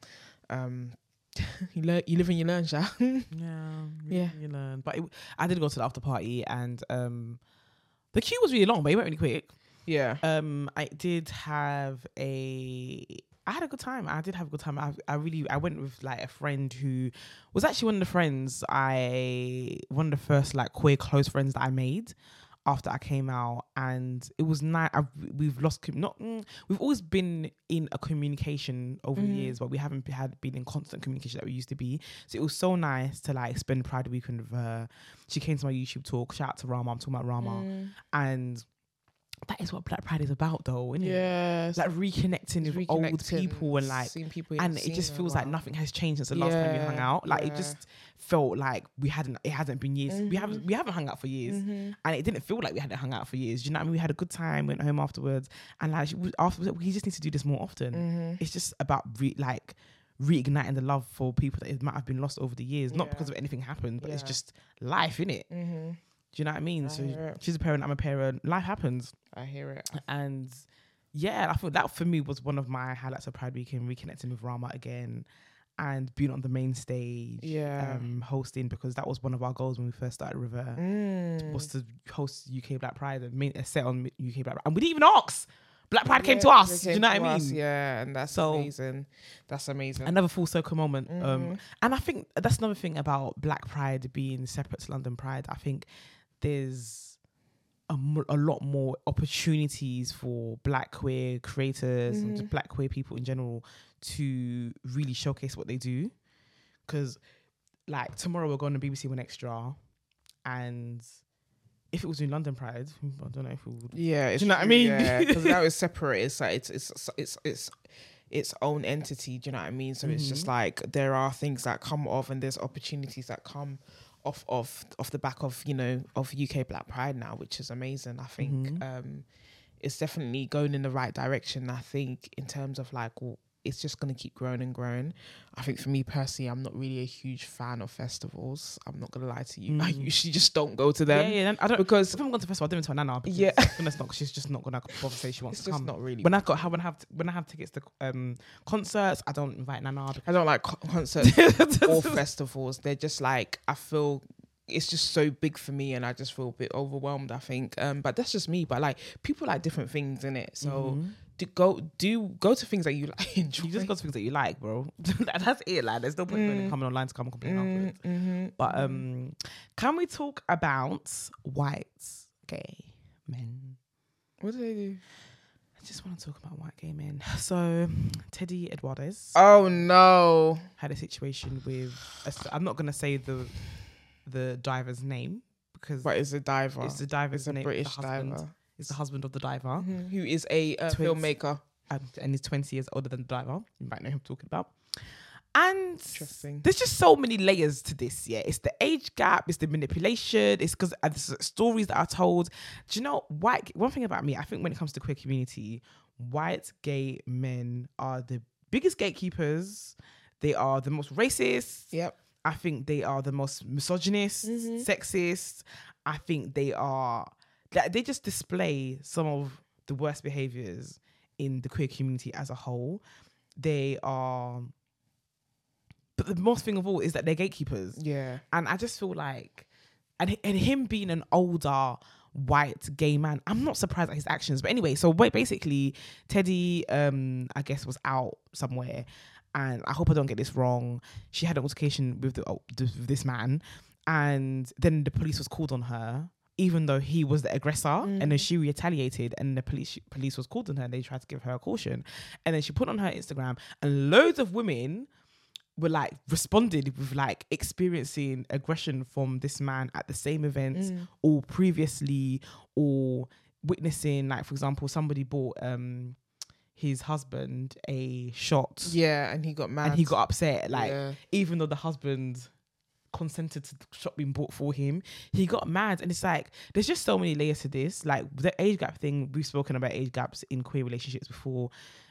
um, you learn, you live and you learn. Yeah, Yeah. you learn. But it, I did go to the after party, and um, the queue was really long, but it went really quick. yeah, Um, I did have a, I had a good time. I did have a good time. I, I really, I went with like a friend who was actually one of the friends I, one of the first like queer close friends that I made after I came out, and it was nice. We've lost, com- not, mm, we've always been in a communication over the years, but we haven't had been in constant communication that we used to be. So it was so nice to like spend Pride Weekend with her. She came to my YouTube talk. Shout out to Rama. I'm talking about Rama, and that is what Black Pride is about, though, isn't it? yeah, Like reconnecting with old people and like, people, and it just seen in a feels like while. nothing has changed since the last time we hung out. Like it just felt like we hadn't. It hasn't been years. We haven't. We haven't hung out for years, Mm-hmm. and it didn't feel like we hadn't hung out for years. Do you know what I mean? We had a good time. Went home afterwards, and like we- afterwards, we just need to do this more often. Mm-hmm. It's just about re- like reigniting the love for people that it might have been lost over the years, not because of anything happened, but it's just life, in it. Mm-hmm. Do you know what I mean? so she's a parent. I'm a parent. Life happens I hear it. and yeah, I thought that for me was one of my highlights of Pride Weekend, reconnecting with Rama again and being on the main stage, Yeah. um, hosting because that was one of our goals when we first started her Mm. was to host UK Black Pride and main, a set on UK Black Pride, and we didn't even ask. Black Pride came to us. Do you know what I us, mean? Yeah, and that's So- amazing. That's amazing. Another full circle moment. Um, Mhm. and I think that's another thing about Black Pride being separate to London Pride. I think there's a, a lot more opportunities for Black queer creators and just Mhm. Black queer people in general to really showcase what they do. Because, like, tomorrow we're going to BBC 1Xtra, and if it was in London Pride, I don't know if it would. Yeah, it's you know what I mean? Yeah, because now it's separate. It's like it's it's it's it's its own entity. Do you know what I mean? So it's just Mhm. like there are things that come off, and there's opportunities that come off of off the back of you know of UK Black Pride now, which is amazing. I think Mhm. um, it's definitely going in the right direction. I think in terms of like. w it's just going to keep growing and growing. I think for me personally, I'm not really a huge fan of festivals. I'm not going to lie to you. I Mm. usually just don't go to them yeah, yeah. I don't. because If I'm going to festival, I do it to a nana. because Yeah. goodness not, she's just not gonna bother say she wants it's to just come. not really when I got when I have when I have tickets to um concerts, I don't invite Nana. I don't like co- concerts or festivals. They're just like I feel it's just so big for me, and I just feel a bit overwhelmed. I think, um, but that's just me. But like people like different things in it, so Mhm. Do go do go to things that you like enjoy. you just got to things that you like, bro. That's it. Like, there's no point in Mm. coming online to come and complain Mm, afterwards. mhm, But mhm. um, can we talk about white gay men? what did they do? I just want to talk about white gay men. So Teddy Edwardes Oh no! had a situation with. A, I'm not gonna say the the diver's name because But it's a diver. it's the diver's It's a name. British diver It's the husband of the diver. Mhm, who is a uh, filmmaker. and, and he's 20 years older than the diver. You might know who I'm talking about. And Interesting. there's just so many layers to this. Yeah, it's the age gap, it's the manipulation, it's because the stories that are told. Do you know white? One thing about me, I think when it comes to queer community, white gay men are the biggest gatekeepers. They are the most racist. Yep. I think they are the most misogynist, Mhm. sexist. I think they are that they just display some of the worst behaviors in the queer community as a whole. They are but the most thing of all is that they're gatekeepers. Yeah. And I just feel like and and him being an older white gay man, I'm not surprised at his actions. But anyway, so wait, basically Teddy um I guess was out somewhere and I hope I don't get this wrong. She had an altercation with the, oh, with this man, and then the police was called on her, even though he was the aggressor, and then Mm. she retaliated, and the police police was called on her. and They tried to give her a caution, and then she put on her Instagram, and loads of women were like responded with like experiencing aggression from this man at the same events Mm. or previously or witnessing like for example somebody bought um his husband a shot Yeah, and he got mad. and he got upset like Yeah. even though the husband consented to the shot being bought for him. He got mad and it's like there's just so many layers to this. Like the age gap thing we've spoken about age gaps in queer relationships before.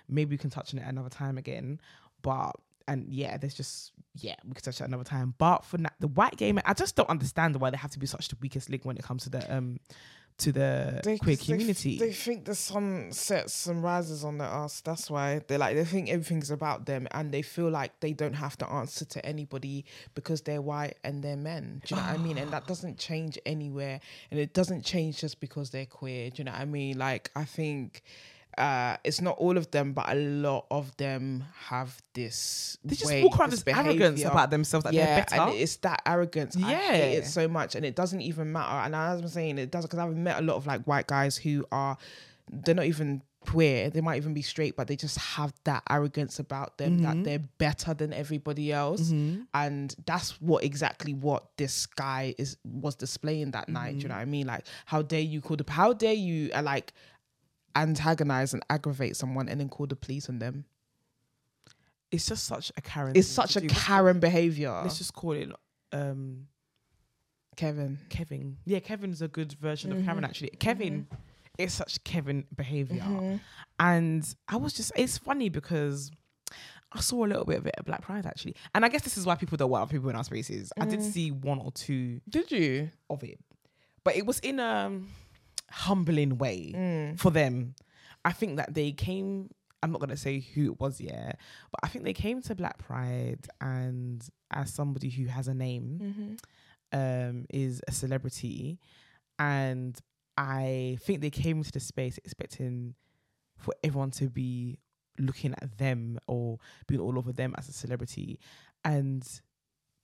Maybe we can touch on it another time again. But and yeah there's just yeah we could touch it another time. But for na- the white gay men i just don't understand why they have to be such the weakest link when it comes to the um to the They- queer they community They, think the sun sets and rises on their ass. That's why they like they think everything's about them, and they feel like they don't have to answer to anybody because they're white and they're men. Do you know what I mean? And that doesn't change anywhere, and it doesn't change just because they're queer. Do you know what I mean? Like I think. Uh, it's not all of them, but a lot of them have this. they just way, walk around this this arrogance about themselves that yeah, they're better and it's that arrogance. I hate Yeah. it so much, and it doesn't even matter. And as I'm saying, it doesn't because I've met a lot of like white guys who are they're not even queer. They might even be straight, but they just have that arrogance about them Mhm. that they're better than everybody else. Mhm. And that's what exactly what this guy is was displaying that night. Do you Mhm. know what I mean? Like, how dare you call the how dare you uh, like antagonize and aggravate someone and then call the police on them? it's just such a Karen. It's such a do. Karen behavior. Let's just call it um Kevin. Kevin. Yeah, Kevin's a good version of Karen Mhm. actually. Kevin is such Kevin behavior. Mhm. And I was just it's funny because I saw a little bit of it at Black Pride actually. And I guess this is why people don't want people in our spaces. I did Mm. see one or two Did you? of it. But it was in a humbling way Mm. for them. I think that they came. I'm not gonna say who it was yet, but I think they came to Black Pride and as somebody who has a name, Mhm. um, is a celebrity, and I think they came into the space expecting for everyone to be looking at them or being all over them as a celebrity, and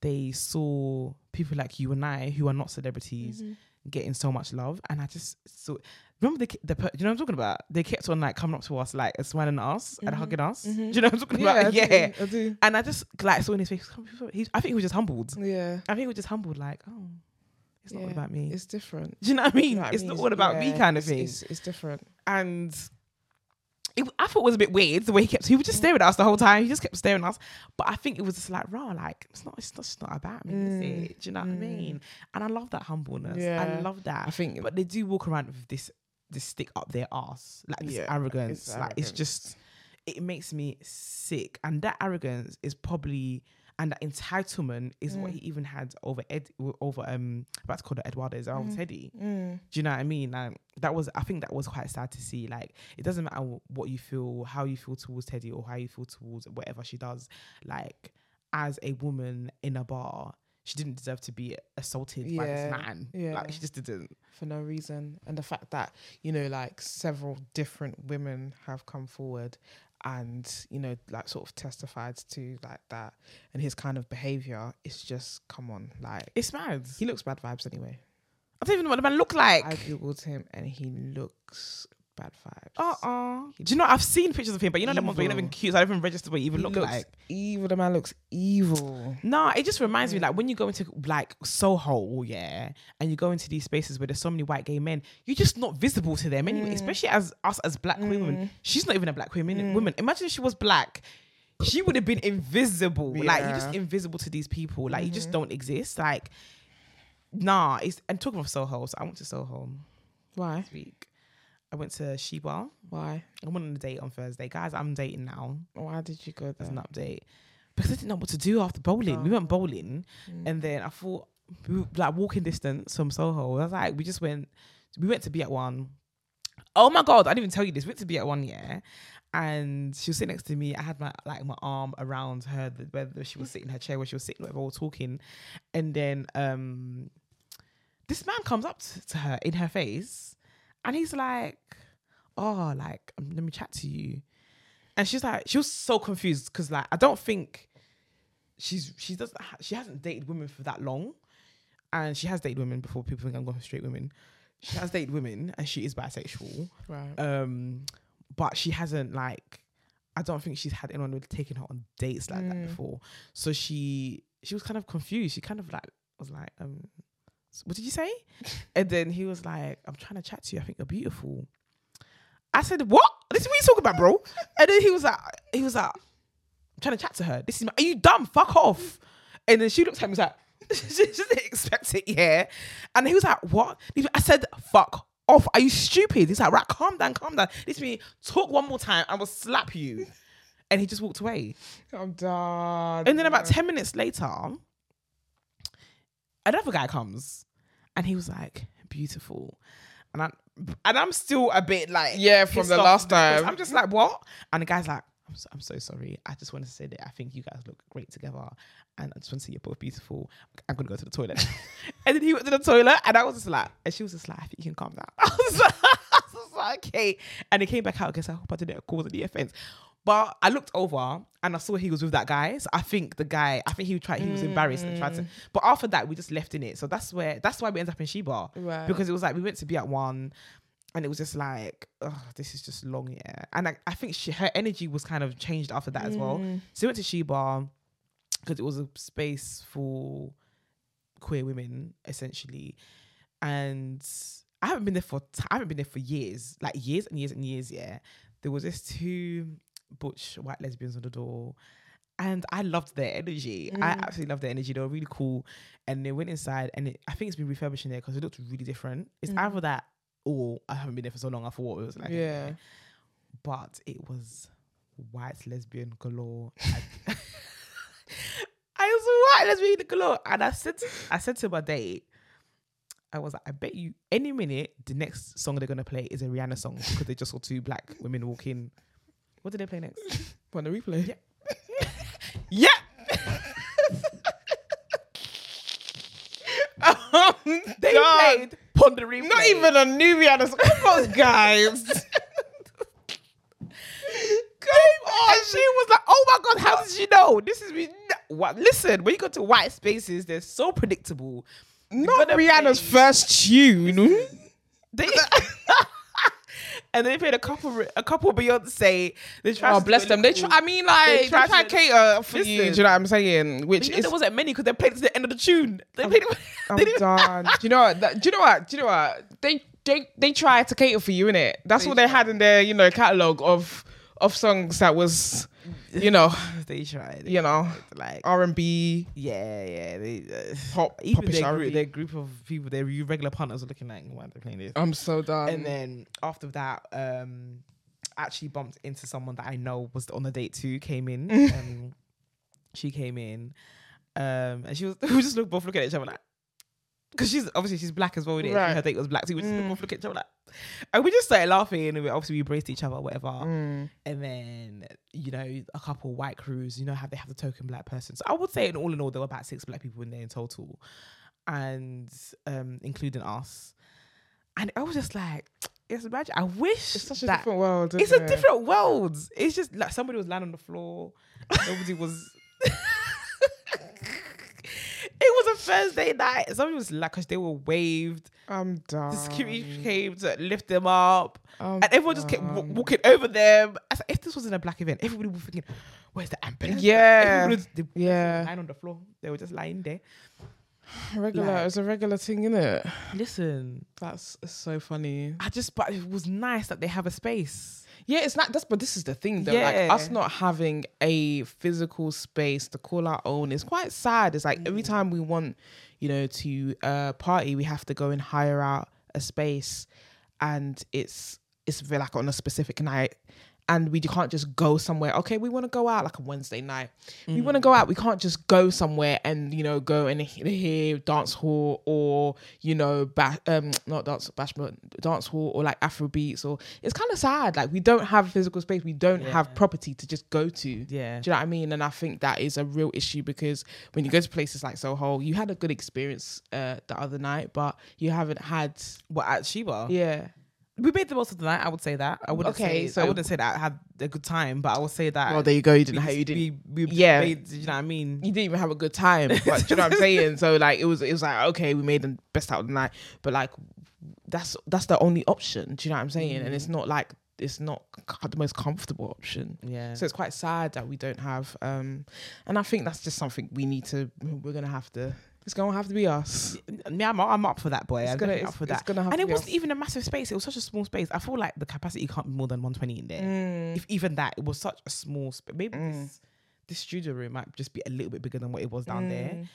they saw people like you and I who are not celebrities getting so much love, and I just so remember the the you know what I'm talking about? They kept on like coming up to us like smiling at us and Mhm. hugging us. Mhm. Do you know what I'm talking Yeah, I about? do, Yeah. I do. And I just like saw in his face. He, I think he was just humbled. Yeah, I think he was just humbled, like, oh, it's not all about me. it's different. Do you know what I mean? What I it's mean? not all about me, kind of it's- thing. It's, it's different. and it, I thought it was a bit weird the way he kept. He was Mm. just staring at us the whole time. He just kept staring at us. But I think it was just like raw. Like it's not. It's just not about me. Is Mm, it? Do you know what I mm. mean? And I love that humbleness. I love that. I think, but they do walk around with this this stick up their ass, like this Yeah, arrogance. it's like it's just it makes me sick. And that arrogance is probably and that entitlement is what Mm. he even had over Ed over um about to call it Eduardo is over Mm. Teddy. mm, Do you know what I mean? Like that was I think that was quite sad to see. Like it doesn't matter wh- what you feel, how you feel towards Teddy or how you feel towards whatever she does. Like as a woman in a bar, she didn't deserve to be assaulted by this man. yeah. Like she just didn't. for no reason. And the fact that, you know, like several different women have come forward and, you know, like sort of testified to like that and his kind of behavior, it's just come on. Like It's mad. he looks bad vibes anyway. I don't even know what the man look like. I googled him and he looks bad vibes. Uh uh Do you know I've seen pictures of him, but you know them ones where you're not even cute. So I don't even register what you even He look looks like. evil. The man looks evil. No, it just reminds me like when you go into like Soho, yeah, and you go into these spaces where there's so many white gay men, you're just not visible to them anyway. Mm. Especially as us as black women. Mm. She's not even a black woman. Mm. Woman, imagine if she was black. She would have been invisible. Like you're just invisible to these people. Like you just Mhm. don't exist. Like, nah. It's and talking of Soho, so I went to Soho Why? this week. I went to She Bar. Why? I went on a date on Thursday, guys. I'm dating now. Why did you go there? an update because I didn't know what to do after bowling. We went Oh. bowling, Mm. and then I thought we were, like walking distance from Soho. I was like, we just went. We went to be at one. Oh my god! I didn't even tell you this. We went to be at one, yeah. And she was sitting next to me. I had my like my arm around her, the, whether she was sitting in her chair, where she was sitting, whatever, we were talking. And then um, this man comes up to her in her face, and he's like, "Oh, like um, let me chat to you." And she's like, she was so confused because like I don't think she's she doesn't ha- she hasn't dated women for that long, and she has dated women before people think I'm going for straight women. She has dated women and she is bisexual, right. um, but she hasn't like I don't think she's had anyone really taking her on dates like that Mm. before. So she she was kind of confused. She kind of like was like, um, "S- what did you say? and then he was like, I'm trying to chat to you. I think you're beautiful. I said, what? This is what you talking about, bro. and then he was like, he was like, I'm trying to chat to her. This is my, are you dumb? Fuck off. And then she looked at me, and was like, she didn't expect it, yeah. And he was like, what? I said, fuck off. Are you stupid? He's like, right, calm down, calm down. This me talk one more time, I will slap you. And he just walked away. I'm done. And then about 10 minutes later, another guy comes and he was like, beautiful. And I'm, and I'm still a bit like, Yeah, from the last time. I'm just like, what? And the guy's like, I'm so, I'm so sorry. I just want to say that I think you guys look great together. And I just want to say you're both beautiful. I'm going to go to the toilet. and then he went to the toilet and I was just like, and she was just like, I think you can calm down. I was like, I was like okay. And he came back out because I hope I didn't cause any offense. But I looked over and I saw he was with that guy. So I think the guy, I think he tried, he was embarrassed and tried to. But after that, we just left in it. So that's where, that's why we ended up in She Bar Right. because it was like we went to be at one and it was just like oh this is just long yeah and I, I think she, her energy was kind of changed after that as well Mm. so we went to She Bar because it was a space for queer women essentially and I haven't been there for t- I haven't been there for years like years and years and years yeah there was this two butch white lesbians on the door and I loved their energy. I Mm. absolutely loved their energy. They were really cool. And they went inside, and it, I think it's been refurbished in there because it looked really different. It's Mm. either that or I haven't been there for so long. I thought it was like. Yeah. But it was white lesbian galore. I, I was white lesbian galore, and I said, to, I said to my date, I was like, I bet you any minute the next song they're gonna play is a Rihanna song because they just saw two black women walk in. What did they play next? When the replay. Yeah. yeah. um, they God. played on the replay. Not even a newbie on us. Come guys. Come on. And she was like, "Oh my God, how did you know? This is me." what? Listen, when you go to white spaces, they're so predictable. Not Rihanna's play. first tune. They, and they played a couple, a couple Beyonce. They tried Oh, bless them. They try. I mean, like they They try, to cater for you. Do you know what I'm saying? Which is there wasn't many because they played it to the end of the tune. They played it. I'm they done. Do you know what? That- Do you know what? Do you know what? They they they try to cater for you, innit? That's They what they had in their you know catalog of of songs that was, you know, they tried. you know, like R and B, yeah, yeah. They, uh, pop, even popish their group, their group of people, their regular punters are looking like, why are they playing this? I'm so done. and then after that, um, actually bumped into someone that I know was on the date too. Came in, um, she came in, um, and she was we just look both looking at each other like, because she's obviously she's black as well. innit? Right. Her date was black, so we just Mm. both look at each other like, and we just started laughing, and we obviously we embraced each other, whatever. Mm. And then you know a couple white crews, you know how they have the token black person. So I would say in all in all there were about six black people in there in total, and um, including us. And I was just like, it's magic I wish It's such a different world. it's isn't a different world. It's just like somebody was lying on the floor. Nobody was. it was a Thursday night. Somebody was like, because they were waved. I'm done. The security came to lift them up, I'm and everyone just kept done. walking over them. I said, if this wasn't a black event, everybody was thinking, "Where's the ambulance?" Yeah. Was, they, Yeah. lying on the floor. They were just lying there. regular. like- it's a regular thing, isn't it? Listen, That's so funny. I just, but it was nice that they have a space. Yeah, it's not. That's but this is the thing though. Like us not having a physical space to call our own is quite sad. It's like Mm. every time we want, you know, to uh party, we have to go and hire out a space, and it's it's like on a specific night. And we can't just go somewhere. Okay, we want to go out like a Wednesday night. We want to Mm. go out. We can't just go somewhere and you know go and he- hear dance hall or you know ba- um not dance bash but dance hall or like Afro beats or it's kind of sad. Like we don't have physical space. We don't have property to just go to. Yeah. Do you know what I mean? And I think that is a real issue because when you go to places like Soho, you had a good experience uh, the other night, but you haven't had. What at She Bar? Yeah. We made the most of the night. I would say that. I wouldn't Okay, say. so- I wouldn't say that I had a good time, but I would say that. Well, there you go. You didn't. we, Have, you didn't. we, we Yeah. made- you know what I mean? you didn't even have a good time. But do you know what I'm saying? So like it was it was like okay, we made the best out of the night, but like that's that's the only option. Do you know what I'm saying? And it's not like it's not the most comfortable option. Yeah. So it's quite sad that we don't have. um And I think that's just something we need to. We're gonna have to. It's gonna have to be us. yeah, I'm, I'm up for that, boy. It's I'm gonna- up for that. and it wasn't us. even a massive space. It was such a small space. I feel like the capacity can't be more than 120 in there. Mm. If even that, it was such a small space. Maybe Mm. this, this studio room might just be a little bit bigger than what it was down there. Mm.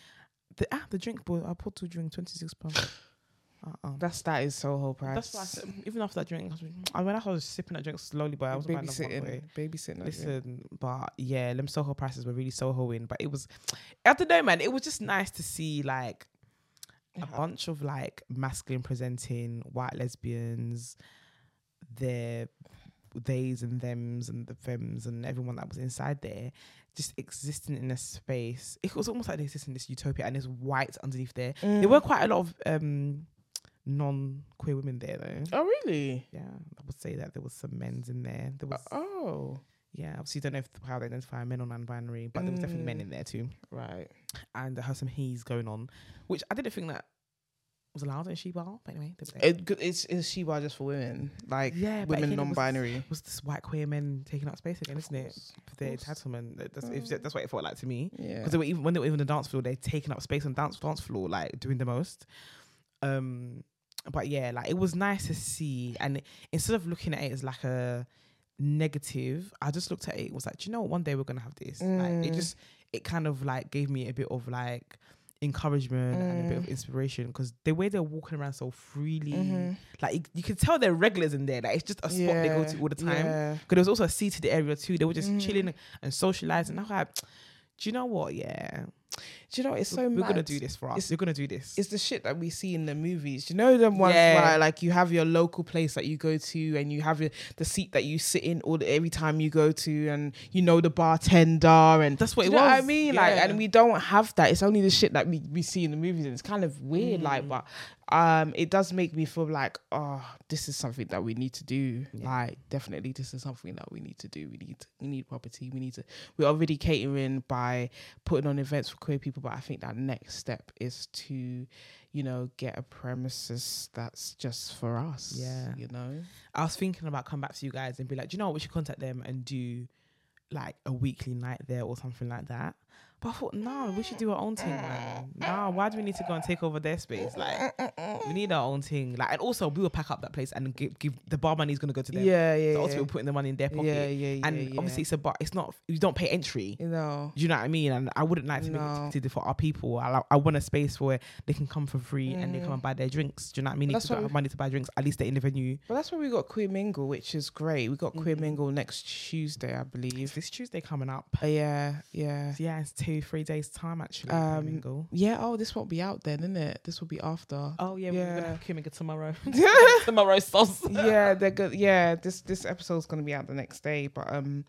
The, ah, the drink, boy. I put two drink, 26 pounds. Uh-uh. That's that is Soho price. That's why I said, even after that drink, I was, I mean, I was sipping that drink slowly, but I was babysitting. Babysitting. Listen, but yeah, them Soho prices were really Sohoing. But it was, I don't know, man. It was just nice to see like a bunch of like masculine presenting white lesbians, their theys and thems and the femmes and everyone that was inside there just existing in a space. It was almost like they exist in this utopia and there's white underneath there. Mm. There were quite a lot of um non queer women there though. Oh really? Yeah, I would say that there was some men's in there. There was Oh yeah, obviously don't know if how they identify men or non-binary, but there was definitely men Mm. in there too, right. and there has some he's going on, which I didn't think that was allowed in She Bar. But anyway. It, it's it's just for women, like Yeah, women it was- non-binary. was this white queer men taking up space again, isn't it? course, For their of entitlement. That's, if that's what it felt like to me. Yeah. Because they were even when they were even on the dance floor, they're taking up space on dance dance floor, like doing the most. Um, but yeah, like it was nice to see, and instead of looking at it as like a negative, I just looked at it. It was like, do you know what? One day we're gonna have this. Like it Mm. just, it kind of like gave me a bit of like encouragement and a bit of Mm. inspiration because the way they're walking around so freely, Mhm. like you, you can tell they're regulars in there. Like it's just a spot they go to all the time. Yeah. Because there was also a seated area too. They were just Mm. chilling and socializing. I was like, do you know what? Yeah, Do you know it's so We're mad. gonna do this for us. It's- You're gonna do this. It's the shit that we see in the movies. You know them ones Yeah. where like you have your local place that you go to and you have your, the seat that you sit in all the, every time you go to and you know the bartender and That's what Do it know what I was. mean? Like and we don't have that. It's only the shit that we, we see in the movies and it's kind of weird Mm. like but um it does make me feel like oh this is something that we need to do. Yeah. Like definitely this is something that we need to do. We need we need property. We need to we're already catering by putting on events for queer people but I think that next step is to you know get a premises that's just for us Yeah. you know I was thinking about come back to you guys and be like, do you know what? We should contact them and do like a weekly night there or something like that. But I thought, no, we should do our own thing, man. No, why do we need to go and take over their space? Like, we need our own thing. Like, and also we will pack up that place and give, give the bar money is gonna go to them. yeah yeah So yeah. also we're putting the money in their pocket. yeah yeah yeah and yeah. obviously it's a bar. It's not you don't pay entry. you know Do you know what I mean? And I wouldn't like to No. be to for our people. I, I want a space where they can come for free and they come and buy their drinks. Do you know what I mean? That's they don't have money to buy drinks, at least they're in the venue. Well, that's why we got Queer Mingle, which is great. We got Queer Mhm. Mingle next Tuesday, I It's believe. this Tuesday coming up. Uh, yeah, yeah. Yeah, it's two, three days time actually. Um, Mingle. Yeah, oh, this won't be out then, isn't it? This will be after. Oh yeah, we're gonna have Kuminga tomorrow. tomorrow sauce. yeah, they're good. Yeah, this this episode's gonna be out the next day, but um,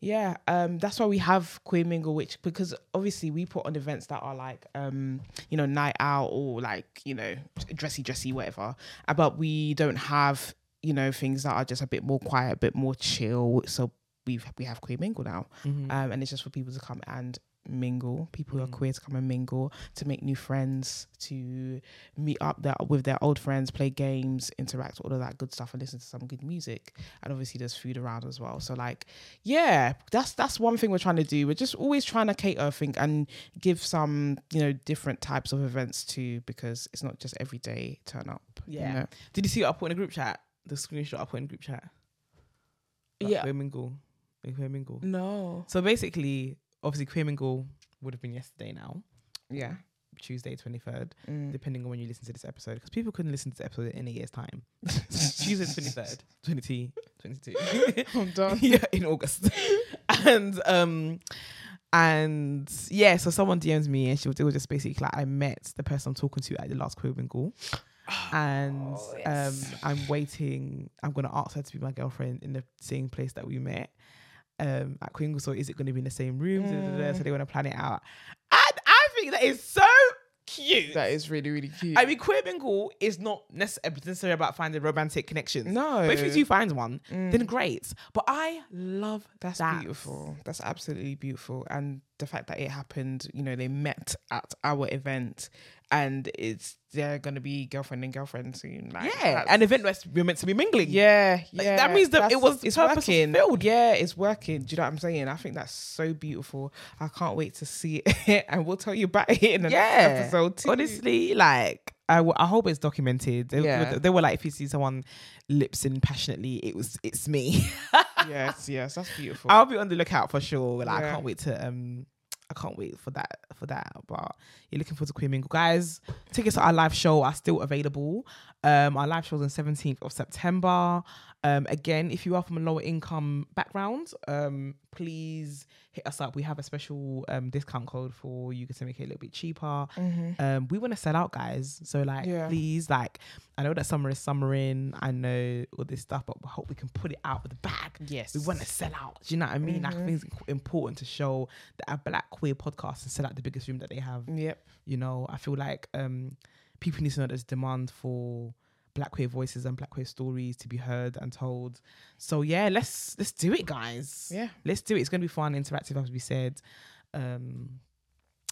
yeah, um, that's why we have Queer Mingle, which because obviously we put on events that are like um, you know, night out or like you know, dressy, dressy, whatever. Uh, But we don't have you know things that are just a bit more quiet, a bit more chill. So we've we have Queer Mingle now. Mhm. um, and it's just for people to come and mingle people who are Mm. queer to come and mingle to make new friends to meet up there with their old friends play games interact all of that good stuff and listen to some good music and obviously there's food around as well so like yeah that's that's one thing we're trying to do we're just always trying to cater i think and give some you know different types of events too because it's not just everyday turn up you Yeah. know? Did you see what I put in a group chat? The screenshot I put in group chat. Like Yeah. Queer Mingle. Like Mingle. no So basically, obviously, Queer Mingle would have been yesterday now, yeah Tuesday, 23rd, Mm. depending on when you listen to this episode, because people couldn't listen to this episode in a year's time. Tuesday, 23rd, 20, 22. i'm done yeah, in August. and um and yeah, so someone DMs me and she was, it was just basically like I met the person I'm talking to at the last Queer Mingle. And Oh, yes. um I'm waiting, I'm gonna ask her to be my girlfriend in the same place that we met. Um at Mingle. So is it gonna be in the same room? Da, da, da, Mm. So they wanna plan it out. And I think that is so cute. that is really really cute I mean, queer mingle is not necessarily necessarily about finding romantic connections. no But if you do find one, Mm. then great. But I love That's that. beautiful. That's absolutely beautiful. And the fact that it happened, you know, they met at our event and it's they're gonna be girlfriend and girlfriend soon. Like Yeah, an event where we're meant to be mingling. yeah, Like, yeah. that means that it was it's working. fulfilled. Yeah, it's working. Do you know what I'm saying? I think that's so beautiful. I can't wait to see it, and we'll tell you about it in the Yeah. next episode too. Honestly, like I, w- I hope it's documented. They, Yeah. they were like, if you see someone lips in passionately, it was it's me. yes, yes, that's beautiful. I'll be on the lookout for sure. Like I can't wait to um I can't wait for that for that. But you're looking forward to Queer Mingle. Guys, tickets to our live show are still available. Um our live show is on 17th of September. Um again, if you are from a lower income background, um please hit us up. We have a special um discount code for you to make it a little bit cheaper. Mhm. Um we want to sell out guys. So like Yeah. please like I know that summer is summering. I know all this stuff, but we hope we can put it out with the bag Yes, we want to sell out. Do you know what I mean? I Mhm. think it's important to show that a black queer podcast and sell out the biggest room that they have. Yep. You know, I feel like um, people need to know there's demand for black queer voices and black queer stories to be heard and told. So yeah, let's let's do it, guys. Yeah. Let's do it. It's gonna be fun, interactive, as we said. Um,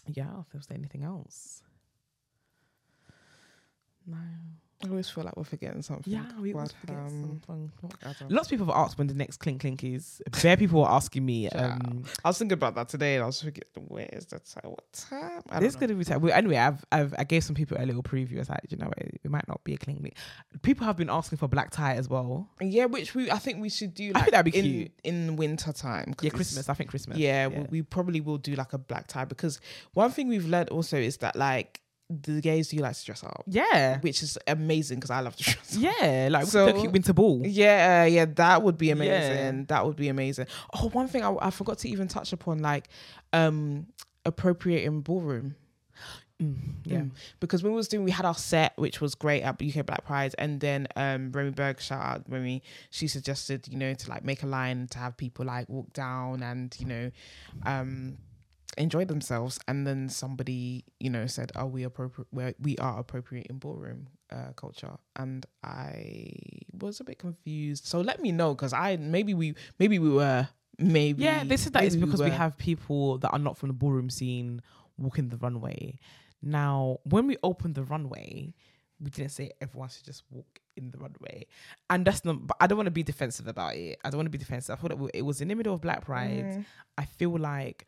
yeah. If there's anything else. No. I always feel like we're forgetting something. Yeah, we always forget um, something. Lots of people have asked when the next clink clink is. Bare people are asking me. Um, I was thinking about that today, and I was thinking, where is that time? What time? I This gonna be time. Well, anyway, I've, I've I gave some people a little preview. I was like, you know, it, it might not be a clink. clink. People have been asking for black tie as well. Yeah, which we I think we should do. I think that'd be in, cute. in winter time. Yeah, Christmas. I think Christmas. Yeah, yeah. We, we probably will do like a black tie because one thing we've learned also is that like the gays do like to dress up, Yeah, which is amazing because I love to dress. up. yeah. Like So- cute winter ball. Yeah, yeah, that would be amazing. Yeah. That would be amazing. Oh, one thing I, I forgot to even touch upon, like, um, appropriating ballroom. Mm, yeah. Mm. Because when we was doing, we had our set, which was great at UK Black Pride, and then um, Remy Berg, shout out Remy, she suggested, you know, to like make a line to have people like walk down and you know, um, enjoy themselves. And then somebody, you know, said, "Are we appropriate? where We are appropriating ballroom uh, culture," and I was a bit confused. So let me know because I maybe we maybe we were maybe Yeah, they said that maybe because we were. have people that are not from the ballroom scene walking the runway. Now, when we opened the runway, we didn't say everyone should just walk in the runway, and that's not. But I don't want to be defensive about it. I don't want to be defensive. I thought it wa- it was in the middle of Black Pride. Mm. I feel like.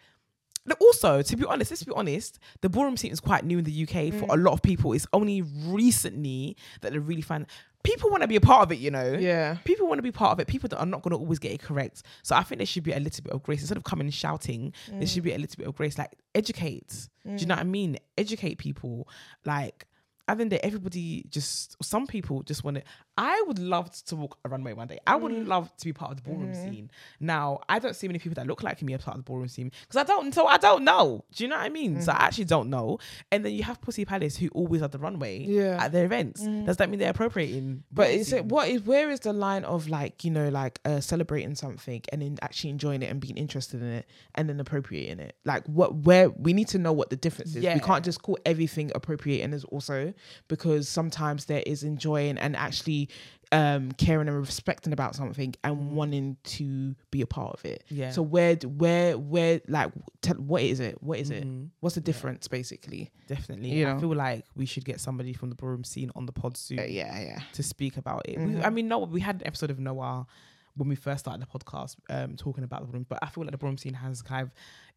Also, to be honest, let's be honest, the ballroom scene is quite new in the UK for a Mm. lot of people. It's only recently that they're really find people want to be a part of it, you know? Yeah. people want to be part of it. People that are not going to always get it correct. So I think there should be a little bit of grace instead of coming and shouting. There should be a little bit of grace, like educate. Do you know what I mean? Educate people. Like I think that everybody just some people just want to. I would love to walk a runway one day. I would mm. love to be part of the ballroom mm-hmm. scene. Now I don't see many people that look like me as part of the ballroom scene because I don't. So I don't know. Do you know what I mean? So I mm-hmm. actually don't know. And then you have Pussy Palace who always at the runway Yeah. at their events. Mm-hmm. Does that mean they're appropriating? But is it what is where is the line of like you know like uh, celebrating something and then actually enjoying it and being interested in it and then appropriating it? Like what where we need to know what the difference is. Yeah. We can't just call everything appropriating as also because sometimes there is enjoying and actually um caring and respecting about something and wanting to be a part of it. Yeah. So where where where like what is it? What is it? Mhm. What's the difference basically? Definitely. You I know? feel like we should get somebody from the ballroom scene on the pod soon Uh, yeah, yeah. to speak about it. Mm-hmm. We, I mean, no, we had an episode of Noah when we first started the podcast um, talking about the ballroom, but I feel like the ballroom scene has kind of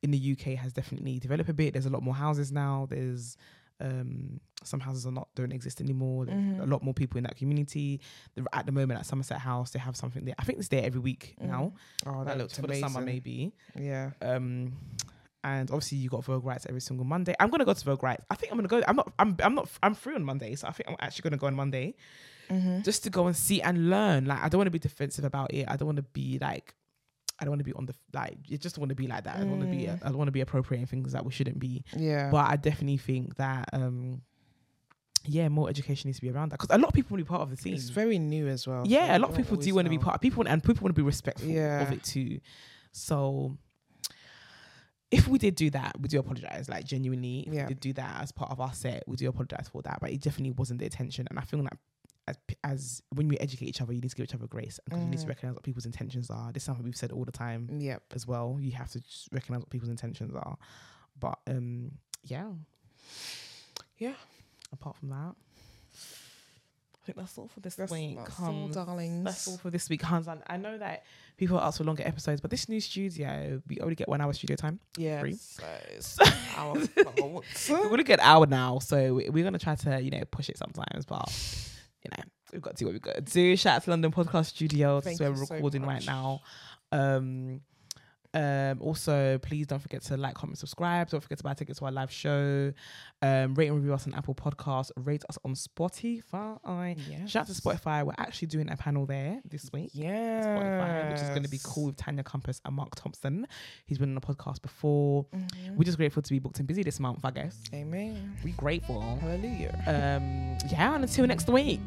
in the UK has definitely developed a bit. There's a lot more houses now. There's um, some houses are not don't exist anymore. Mm-hmm. a lot more people in that community. The- At the moment, at Somerset House, they have something there. I think it's there every week now. Oh, that um, looked for amazing. the summer, maybe. Yeah. Um, and obviously you got Vogue Rights every single Monday. I'm gonna go to Vogue Rights. I think I'm gonna go. I'm not. I'm. I'm not. I'm free on Monday, so I think I'm actually gonna go on Monday, Mm-hmm. just to go and see and learn. Like I don't want to be defensive about it. I don't want to be like. I don't want to be on the like. You just want to be like that. I don't want to be. I don't want to be appropriating things that we shouldn't be. Yeah. But I definitely think that. um yeah, more education needs to be around that because a lot of people want to be part of the scene. It's very new as well. Yeah, so a lot of people don't want to be part. People want, and people want to be respectful Yeah. of it too. So, if we did do that, we do apologize. Like genuinely, if Yeah. we did do that as part of our set, we do apologize for that. But it definitely wasn't the intention. And I feel like as, as when we educate each other, you need to give each other grace because you need to Mhm. recognize what people's intentions are. This is something we've said all the time Yep. as well. You have to just recognize what people's intentions are. But um, yeah, Yeah. Apart from that. I think that's all for this That's, week. that's all, darlings. That's all for this week, Hans. And I know that people ask for longer episodes, but this new studio, we only get one hour studio time. yeah. free. So it's. We're only get hour now, so we're gonna try to, you know, push it sometimes. But you know, we've got to do what we've got to do. Shout out to London Podcast Studio. That's Thank where we're so recording right now. Um, um, also, please don't forget to like, comment, subscribe. Don't forget to buy tickets to our live show. Um, rate and review us on Apple Podcasts. Rate us on Spotify. Yes. Shout out to Spotify. We're actually doing a panel there this week. Yeah. Which is going to be cool with Tanya Compass and Mark Thompson. He's been on the podcast before. Mhm. We're just grateful to be booked and busy this month, I guess. Amen. We're grateful. Hallelujah. Um, yeah, and until next week.